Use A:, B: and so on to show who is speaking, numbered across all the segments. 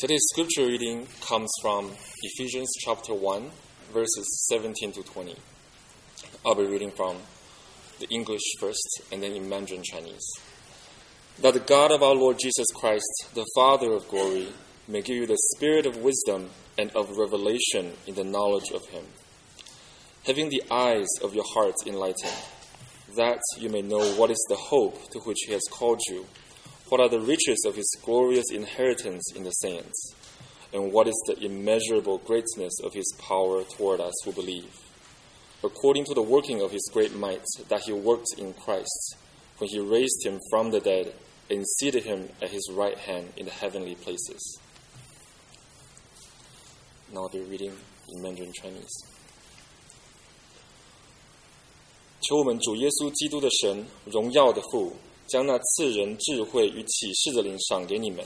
A: Today's scripture reading comes from Ephesians chapter 1, verses 17 to 20. I'll be reading from the English first and then in Mandarin Chinese. That the God of our Lord Jesus Christ, the Father of glory, may give you the spirit of wisdom and of revelation in the knowledge of Him, having the eyes of your hearts enlightened, that you may know what is the hope to which He has called you what are the riches of his glorious inheritance in the saints? And what is the immeasurable greatness of his power toward us who believe? According to the working of his great might that he worked in Christ, when he raised him from the dead and seated him at his right hand in the heavenly places. Now I'll be reading in Mandarin Chinese. 求我们主耶稣基督的神，荣耀的父。 将那赐人智慧与启示的灵赏给你们，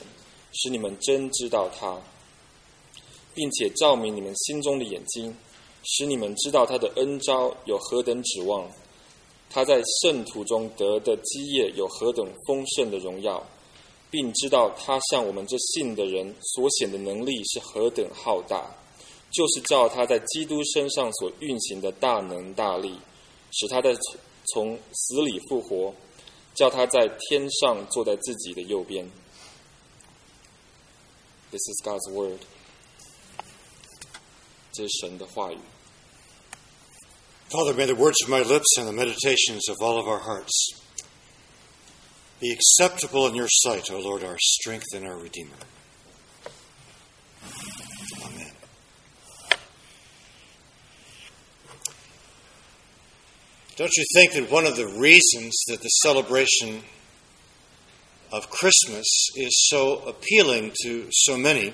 A: 使你们真知道他，并且照明你们心中的眼睛，使你们知道他的恩招有何等指望，他在圣徒中得的基业有何等丰盛的荣耀，并知道他向我们这信的人所显的能力是何等浩大，就是照他在基督身上所运行的大能大力，使他在从死里复活。叫他在天上坐在自己的右边。This is God's word，这是神的话语。
B: Father, may the words of my lips and the meditations of all of our hearts be acceptable in your sight, O Lord, our strength and our Redeemer. Don't you think that one of the reasons that the celebration of Christmas is so appealing to so many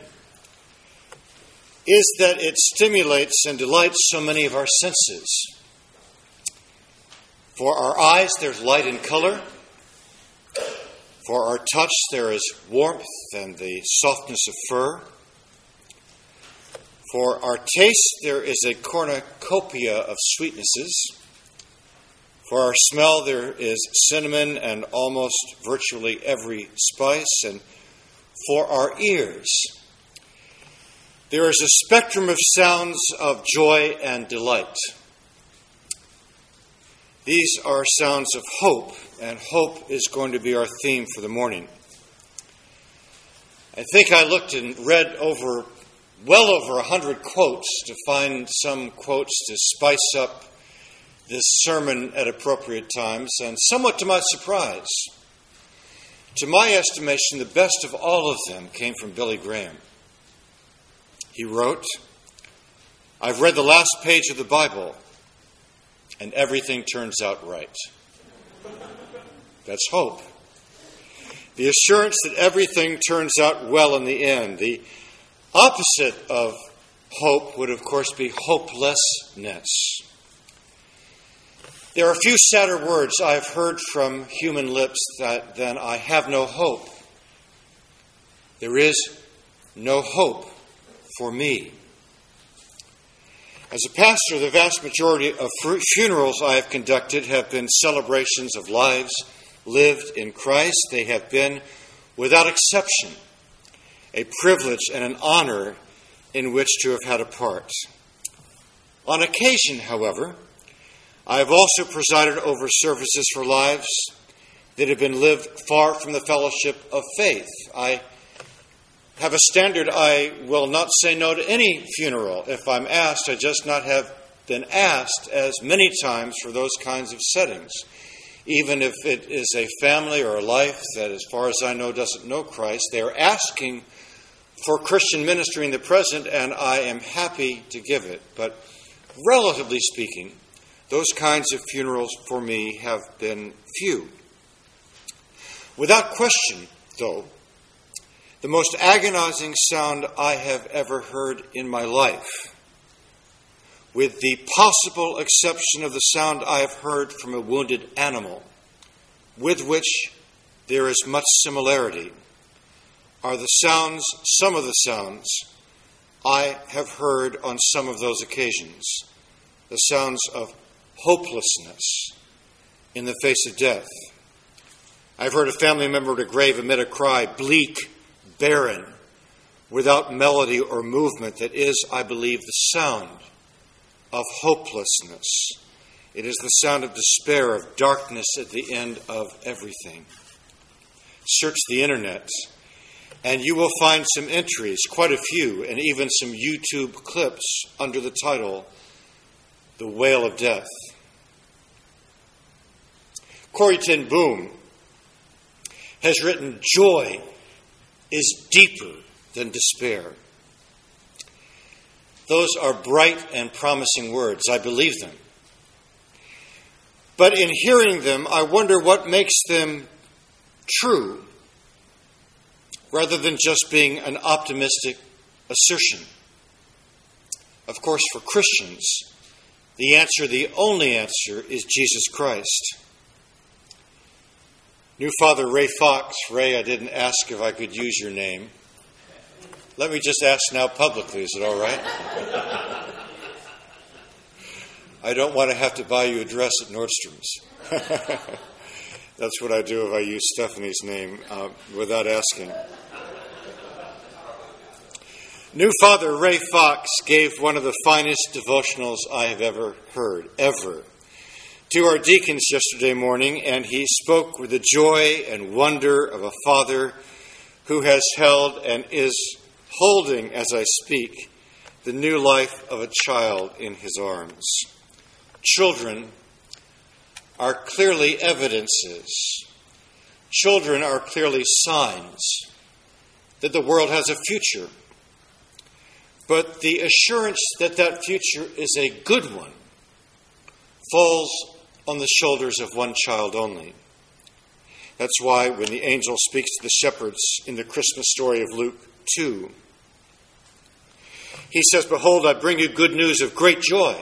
B: is that it stimulates and delights so many of our senses? For our eyes, there's light and color. For our touch, there is warmth and the softness of fur. For our taste, there is a cornucopia of sweetnesses. For our smell, there is cinnamon and almost virtually every spice. And for our ears, there is a spectrum of sounds of joy and delight. These are sounds of hope, and hope is going to be our theme for the morning. I think I looked and read over well over a hundred quotes to find some quotes to spice up this sermon at appropriate times, and somewhat to my surprise, to my estimation, the best of all of them came from Billy Graham. He wrote, I've read the last page of the Bible, and everything turns out right. That's hope. The assurance that everything turns out well in the end. The opposite of hope would, of course, be hopelessness. There are few sadder words I've heard from human lips that, than I have no hope. There is no hope for me. As a pastor, the vast majority of funerals I have conducted have been celebrations of lives lived in Christ. They have been, without exception, a privilege and an honor in which to have had a part. On occasion, however, I have also presided over services for lives that have been lived far from the fellowship of faith. I have a standard I will not say no to any funeral. If I'm asked, I just not have been asked as many times for those kinds of settings. Even if it is a family or a life that, as far as I know, doesn't know Christ, they are asking for Christian ministry in the present, and I am happy to give it. But relatively speaking, those kinds of funerals for me have been few. Without question, though, the most agonizing sound I have ever heard in my life, with the possible exception of the sound I have heard from a wounded animal, with which there is much similarity, are the sounds, some of the sounds, I have heard on some of those occasions. The sounds of hopelessness in the face of death. I've heard a family member at a grave emit a cry, bleak, barren, without melody or movement that is, I believe, the sound of hopelessness. It is the sound of despair, of darkness at the end of everything. Search the internet, and you will find some entries, quite a few, and even some YouTube clips under the title, The Wail of Death. Corrie ten Boom has written, Joy is deeper than despair. Those are bright and promising words. I believe them. But in hearing them, I wonder what makes them true rather than just being an optimistic assertion. Of course, for Christians, the answer, the only answer, is Jesus Christ. New Father Ray Fox, Ray, I didn't ask if I could use your name. Let me just ask now publicly, is it all right? I don't want to have to buy you a dress at Nordstrom's. That's what I do if I use Stephanie's name uh, without asking. New Father Ray Fox gave one of the finest devotionals I have ever heard, ever, to our deacons yesterday morning, and he spoke with the joy and wonder of a father who has held and is holding, as I speak, the new life of a child in his arms. Children are clearly evidences. Children are clearly signs that the world has a future. But the assurance that that future is a good one falls on the shoulders of one child only. That's why when the angel speaks to the shepherds in the Christmas story of Luke 2, he says, Behold, I bring you good news of great joy.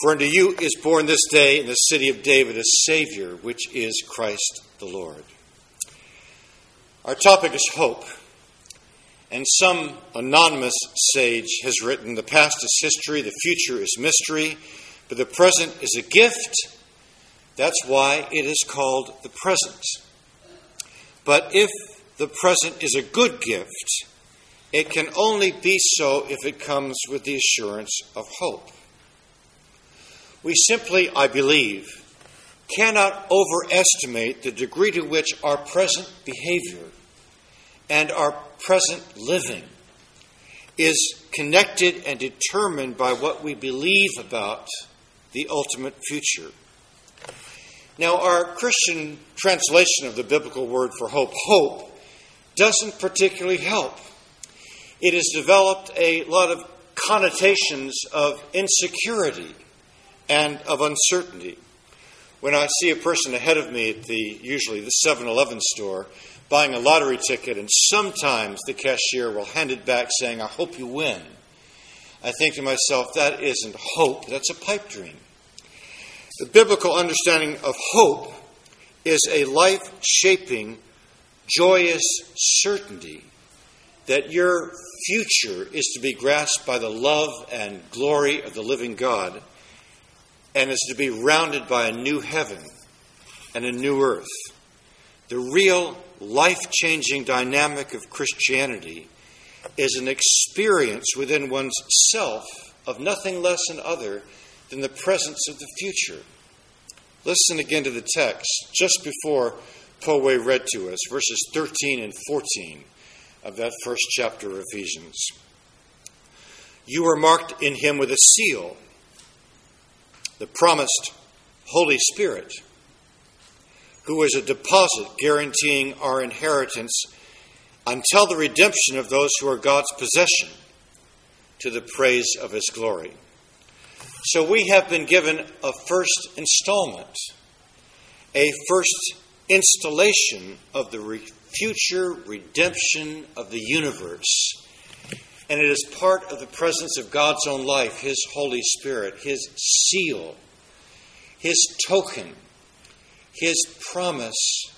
B: For unto you is born this day in the city of David a Savior, which is Christ the Lord. Our topic is hope. And some anonymous sage has written the past is history, the future is mystery, but the present is a gift. That's why it is called the present. But if the present is a good gift, it can only be so if it comes with the assurance of hope. We simply, I believe, cannot overestimate the degree to which our present behavior and our present living is connected and determined by what we believe about the ultimate future. Now, our Christian translation of the biblical word for hope, hope, doesn't particularly help. It has developed a lot of connotations of insecurity and of uncertainty. When I see a person ahead of me at the usually the 7-Eleven store buying a lottery ticket and sometimes the cashier will hand it back saying, "I hope you win." I think to myself, that isn't hope, that's a pipe dream. The biblical understanding of hope is a life shaping, joyous certainty that your future is to be grasped by the love and glory of the living God and is to be rounded by a new heaven and a new earth. The real life changing dynamic of Christianity is an experience within one's self of nothing less and other than the presence of the future. Listen again to the text just before Poe read to us, verses 13 and 14 of that first chapter of Ephesians. You are marked in him with a seal, the promised Holy Spirit, who is a deposit guaranteeing our inheritance until the redemption of those who are God's possession to the praise of his glory. So we have been given a first installment, a first installation of the re- future redemption of the universe. And it is part of the presence of God's own life, His Holy Spirit, His seal, His token, His promise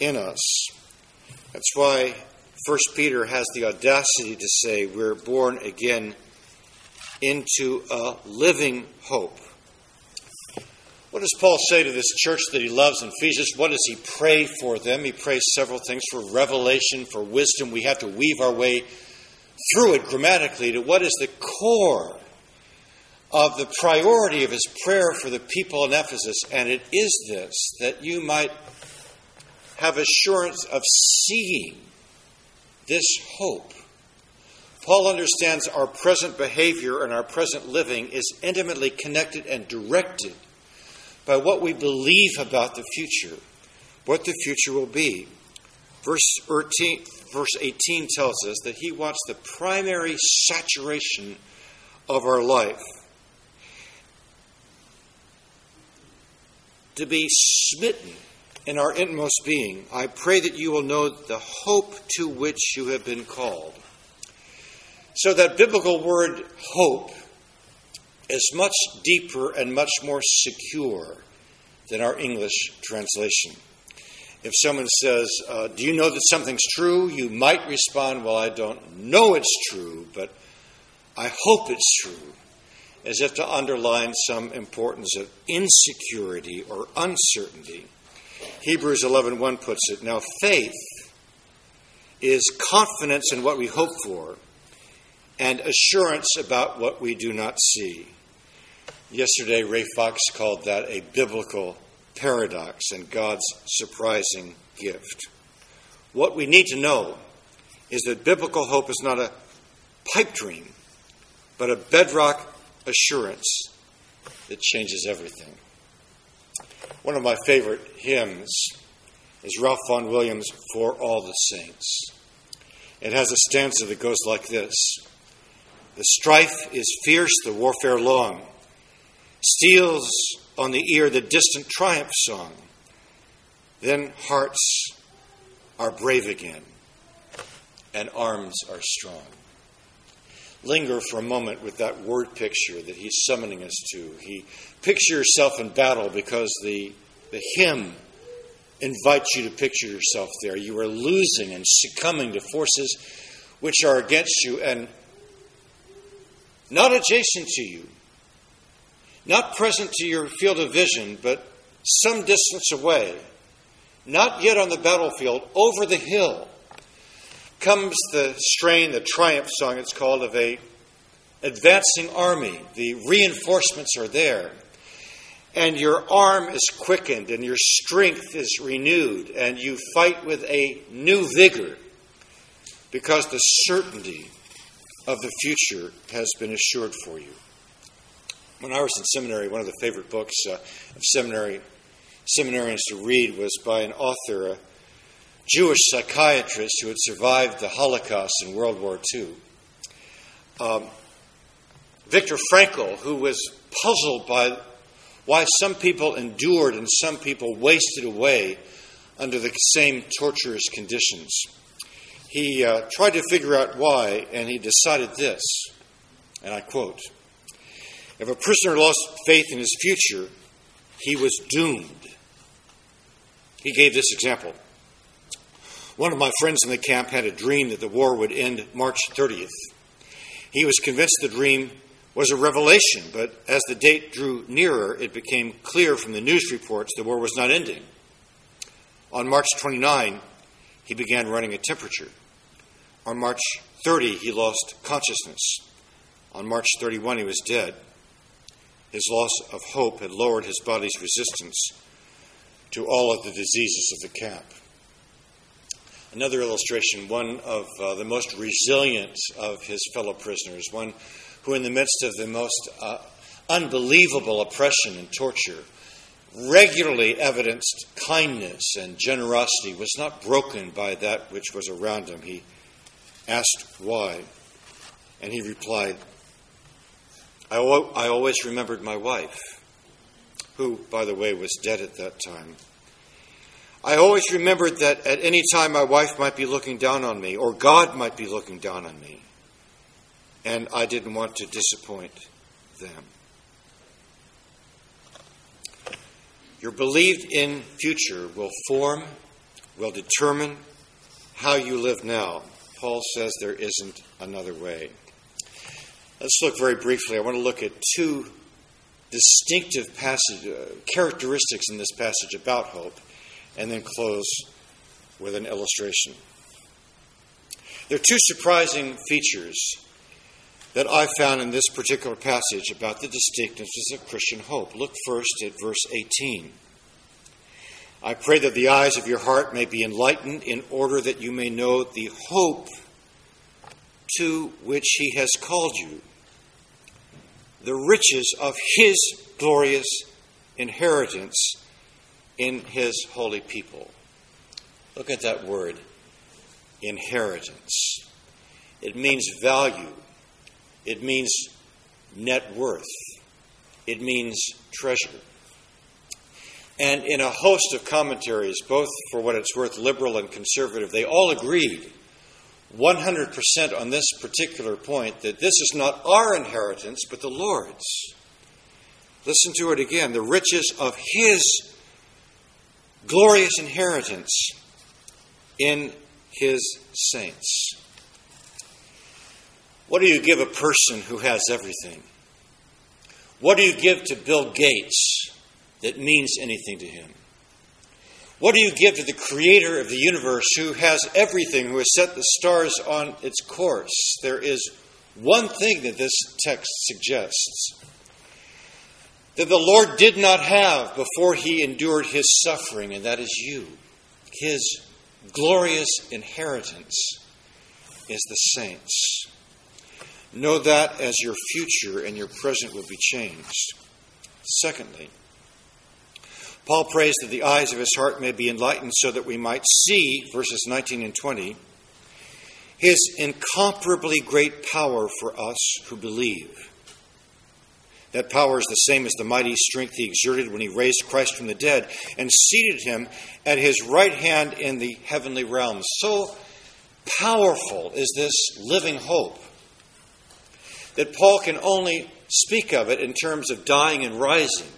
B: in us. That's why First Peter has the audacity to say we're born again into a living hope. What does Paul say to this church that he loves in Ephesus? What does he pray for them? He prays several things for revelation, for wisdom. We have to weave our way through it grammatically to what is the core of the priority of his prayer for the people in Ephesus. And it is this that you might have assurance of seeing this hope. Paul understands our present behavior and our present living is intimately connected and directed by what we believe about the future, what the future will be. Verse 18, verse 18 tells us that he wants the primary saturation of our life to be smitten in our inmost being. I pray that you will know the hope to which you have been called. So, that biblical word hope is much deeper and much more secure than our English translation. If someone says, uh, Do you know that something's true? you might respond, Well, I don't know it's true, but I hope it's true, as if to underline some importance of insecurity or uncertainty. Hebrews 11:1 puts it, Now faith is confidence in what we hope for and assurance about what we do not see. Yesterday, Ray Fox called that a biblical paradox and God's surprising gift. What we need to know is that biblical hope is not a pipe dream, but a bedrock assurance that changes everything. One of my favorite hymns is Ralph Vaughan Williams' For All the Saints. It has a stanza that goes like this The strife is fierce, the warfare long, steals on the ear the distant triumph song. Then hearts are brave again, and arms are strong. Linger for a moment with that word picture that he's summoning us to. He picture yourself in battle because the, the hymn invites you to picture yourself there. You are losing and succumbing to forces which are against you and not adjacent to you, not present to your field of vision, but some distance away, not yet on the battlefield, over the hill, comes the strain, the triumph song it's called, of a advancing army. The reinforcements are there. And your arm is quickened and your strength is renewed, and you fight with a new vigor because the certainty of the future has been assured for you. When I was in seminary, one of the favorite books uh, of seminary seminarians to read was by an author, a Jewish psychiatrist who had survived the Holocaust and World War II. Um, Viktor Frankl, who was puzzled by why some people endured and some people wasted away under the same torturous conditions. He uh, tried to figure out why, and he decided this, and I quote if a prisoner lost faith in his future, he was doomed. He gave this example. One of my friends in the camp had a dream that the war would end March 30th. He was convinced the dream was a revelation, but as the date drew nearer, it became clear from the news reports the war was not ending. On March 29, he began running a temperature. On March 30, he lost consciousness. On March 31, he was dead. His loss of hope had lowered his body's resistance to all of the diseases of the camp. Another illustration, one of uh, the most resilient of his fellow prisoners, one who, in the midst of the most uh, unbelievable oppression and torture, regularly evidenced kindness and generosity, was not broken by that which was around him. He asked why, and he replied, I, I always remembered my wife, who, by the way, was dead at that time. I always remembered that at any time my wife might be looking down on me, or God might be looking down on me, and I didn't want to disappoint them. Your believed in future will form, will determine how you live now. Paul says there isn't another way. Let's look very briefly. I want to look at two distinctive passage, uh, characteristics in this passage about hope, and then close with an illustration. There are two surprising features that I found in this particular passage about the distinctiveness of Christian hope. Look first at verse 18. I pray that the eyes of your heart may be enlightened in order that you may know the hope to which he has called you, the riches of his glorious inheritance in his holy people. Look at that word, inheritance. It means value, it means net worth, it means treasure. And in a host of commentaries, both for what it's worth, liberal and conservative, they all agreed 100% on this particular point that this is not our inheritance, but the Lord's. Listen to it again the riches of His glorious inheritance in His saints. What do you give a person who has everything? What do you give to Bill Gates that means anything to him? What do you give to the creator of the universe who has everything, who has set the stars on its course? There is one thing that this text suggests that the Lord did not have before he endured his suffering, and that is you. His glorious inheritance is the saints. Know that as your future and your present will be changed. Secondly, Paul prays that the eyes of his heart may be enlightened so that we might see, verses 19 and 20, his incomparably great power for us who believe. That power is the same as the mighty strength he exerted when he raised Christ from the dead and seated him at his right hand in the heavenly realms. So powerful is this living hope that Paul can only speak of it in terms of dying and rising.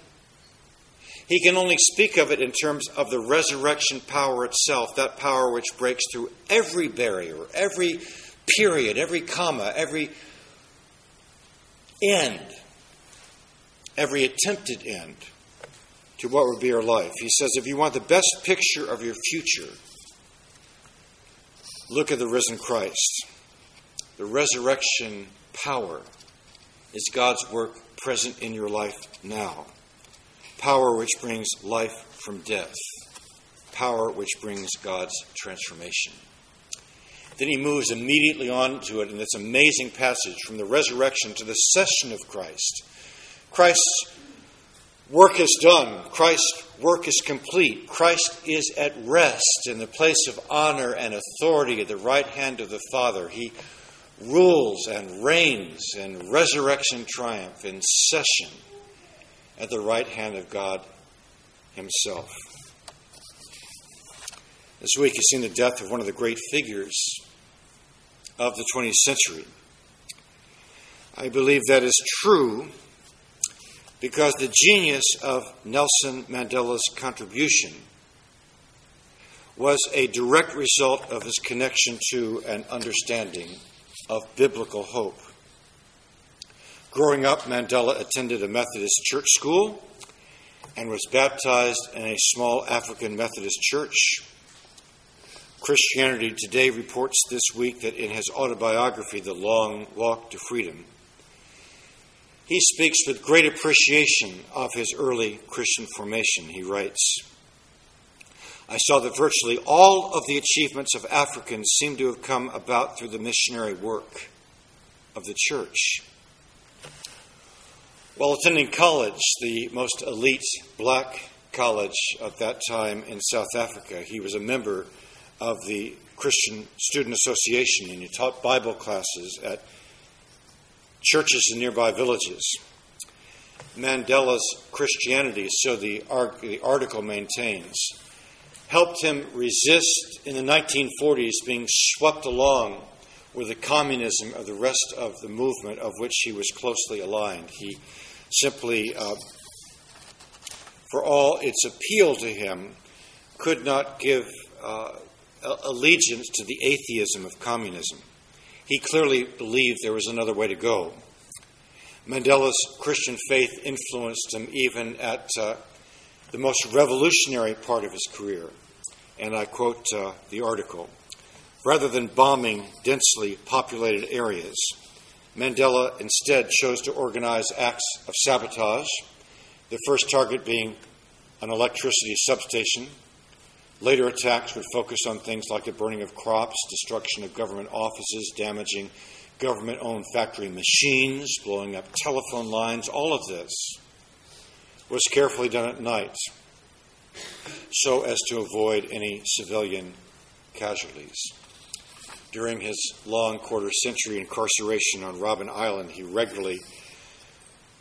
B: He can only speak of it in terms of the resurrection power itself, that power which breaks through every barrier, every period, every comma, every end, every attempted end to what would be our life. He says, if you want the best picture of your future, look at the risen Christ. The resurrection power is God's work present in your life now power which brings life from death, power which brings God's transformation. Then he moves immediately on to it in this amazing passage from the resurrection to the session of Christ. Christ's work is done. Christ's work is complete. Christ is at rest in the place of honor and authority at the right hand of the Father. He rules and reigns in resurrection triumph, in session at the right hand of God Himself. This week you've seen the death of one of the great figures of the 20th century. I believe that is true because the genius of Nelson Mandela's contribution was a direct result of his connection to and understanding of biblical hope. Growing up, Mandela attended a Methodist church school and was baptized in a small African Methodist church. Christianity Today reports this week that in his autobiography, The Long Walk to Freedom, he speaks with great appreciation of his early Christian formation. He writes, I saw that virtually all of the achievements of Africans seem to have come about through the missionary work of the church. While attending college, the most elite black college at that time in South Africa, he was a member of the Christian Student Association and he taught Bible classes at churches in nearby villages. Mandela's Christianity, so the, article maintains, helped him resist in the 1940s being swept along with the communism of the rest of the movement of which he was closely aligned. He simply, uh, for all its appeal to him, could not give uh, allegiance to the atheism of communism. He clearly believed there was another way to go. Mandela's Christian faith influenced him even at uh, the most revolutionary part of his career. And I quote uh, the article Rather than bombing densely populated areas, Mandela instead chose to organize acts of sabotage, the first target being an electricity substation. Later attacks would focus on things like the burning of crops, destruction of government offices, damaging government owned factory machines, blowing up telephone lines. All of this was carefully done at night so as to avoid any civilian casualties. During his long quarter century incarceration on Robben Island, he regularly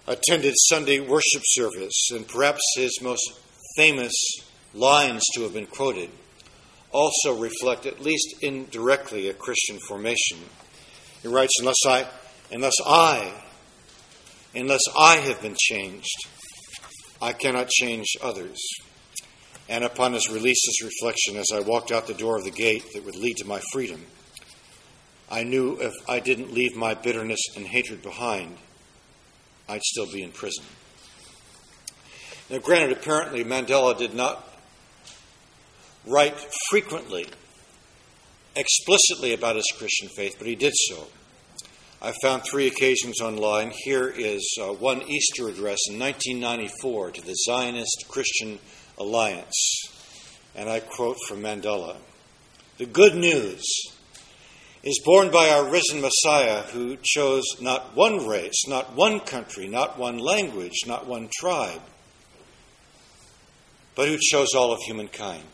B: attended Sunday worship service, and perhaps his most famous lines to have been quoted also reflect, at least indirectly, a Christian formation. He writes, Unless I, unless I, unless I have been changed, I cannot change others. And upon his release, his reflection, as I walked out the door of the gate that would lead to my freedom, I knew if I didn't leave my bitterness and hatred behind, I'd still be in prison. Now, granted, apparently Mandela did not write frequently, explicitly about his Christian faith, but he did so. I found three occasions online. Here is uh, one Easter address in 1994 to the Zionist Christian Alliance. And I quote from Mandela The good news is born by our risen Messiah who chose not one race, not one country, not one language, not one tribe, but who chose all of humankind.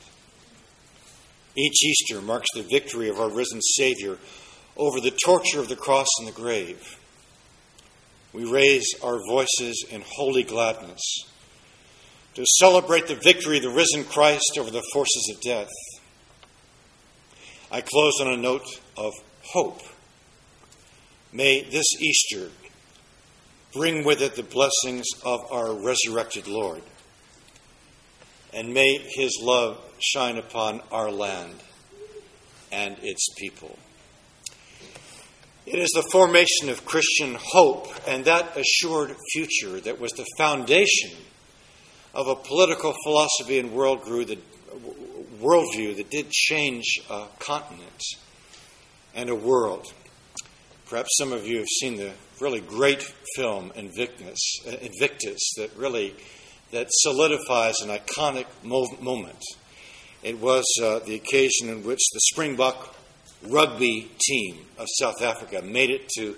B: Each Easter marks the victory of our risen Savior over the torture of the cross and the grave. We raise our voices in holy gladness to celebrate the victory of the risen Christ over the forces of death. I close on a note of hope. May this Easter bring with it the blessings of our resurrected Lord, and may his love shine upon our land and its people. It is the formation of Christian hope and that assured future that was the foundation of a political philosophy and worldview that, worldview that did change a continent and a world. Perhaps some of you have seen the really great film Invictus, uh, Invictus that really that solidifies an iconic moment. It was uh, the occasion in which the Springbok rugby team of South Africa made it to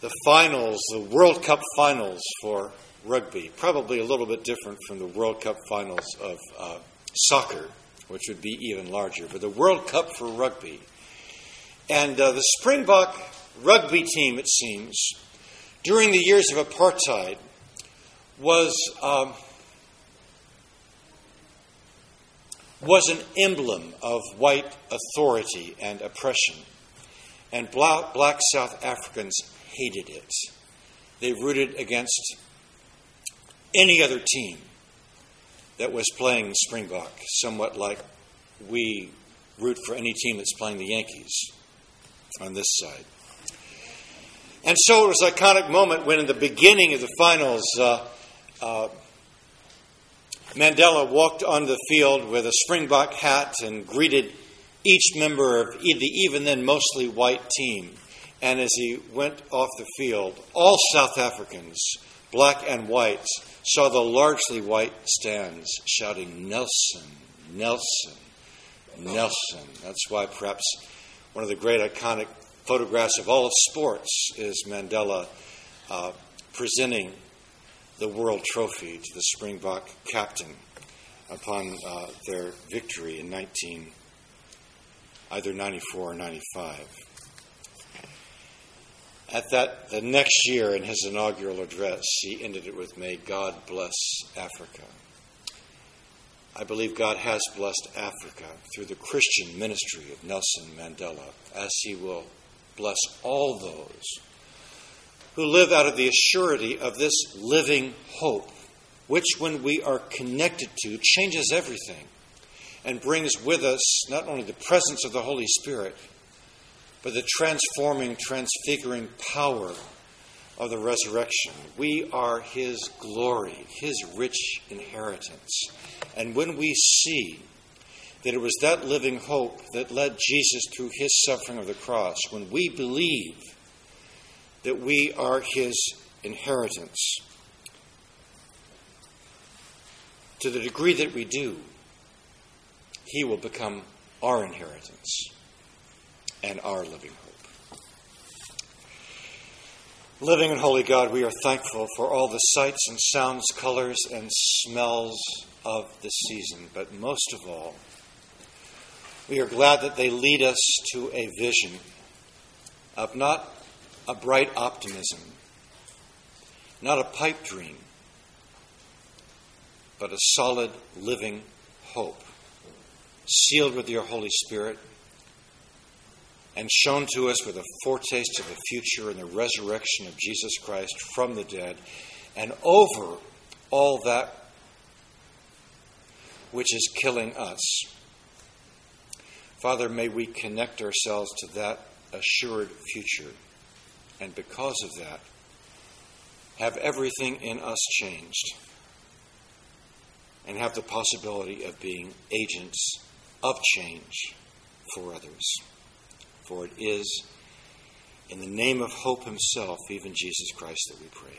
B: the finals, the World Cup finals for rugby. Probably a little bit different from the World Cup finals of uh, soccer, which would be even larger. But the World Cup for rugby. And uh, the Springbok rugby team, it seems, during the years of apartheid, was. Um, was an emblem of white authority and oppression. And black, black South Africans hated it. They rooted against any other team that was playing Springbok, somewhat like we root for any team that's playing the Yankees on this side. And so it was an iconic moment when, in the beginning of the finals, uh, uh, Mandela walked on the field with a Springbok hat and greeted each member of the even then mostly white team. And as he went off the field, all South Africans, black and white, saw the largely white stands shouting, Nelson, Nelson, Nelson. That's why perhaps one of the great iconic photographs of all of sports is Mandela uh, presenting the World Trophy to the Springbok captain upon uh, their victory in 19, either 94 or 95. At that, the next year in his inaugural address, he ended it with, May God bless Africa. I believe God has blessed Africa through the Christian ministry of Nelson Mandela, as he will bless all those who live out of the assurity of this living hope, which, when we are connected to, changes everything and brings with us not only the presence of the Holy Spirit, but the transforming, transfiguring power of the resurrection. We are His glory, His rich inheritance. And when we see that it was that living hope that led Jesus through His suffering of the cross, when we believe that we are His inheritance, to the degree that we do, He will become our inheritance and our living hope. Living and holy God, we are thankful for all the sights and sounds, colors and smells of the season, but most of all, we are glad that they lead us to a vision of not a bright optimism, not a pipe dream, but a solid living hope, sealed with your Holy Spirit and shown to us with a foretaste of the future and the resurrection of Jesus Christ from the dead, and over all that which is killing us. Father, may we connect ourselves to that assured future, and because of that, have everything in us changed and have the possibility of being agents of change for others. For it is in the name of hope himself, even Jesus Christ, that we pray.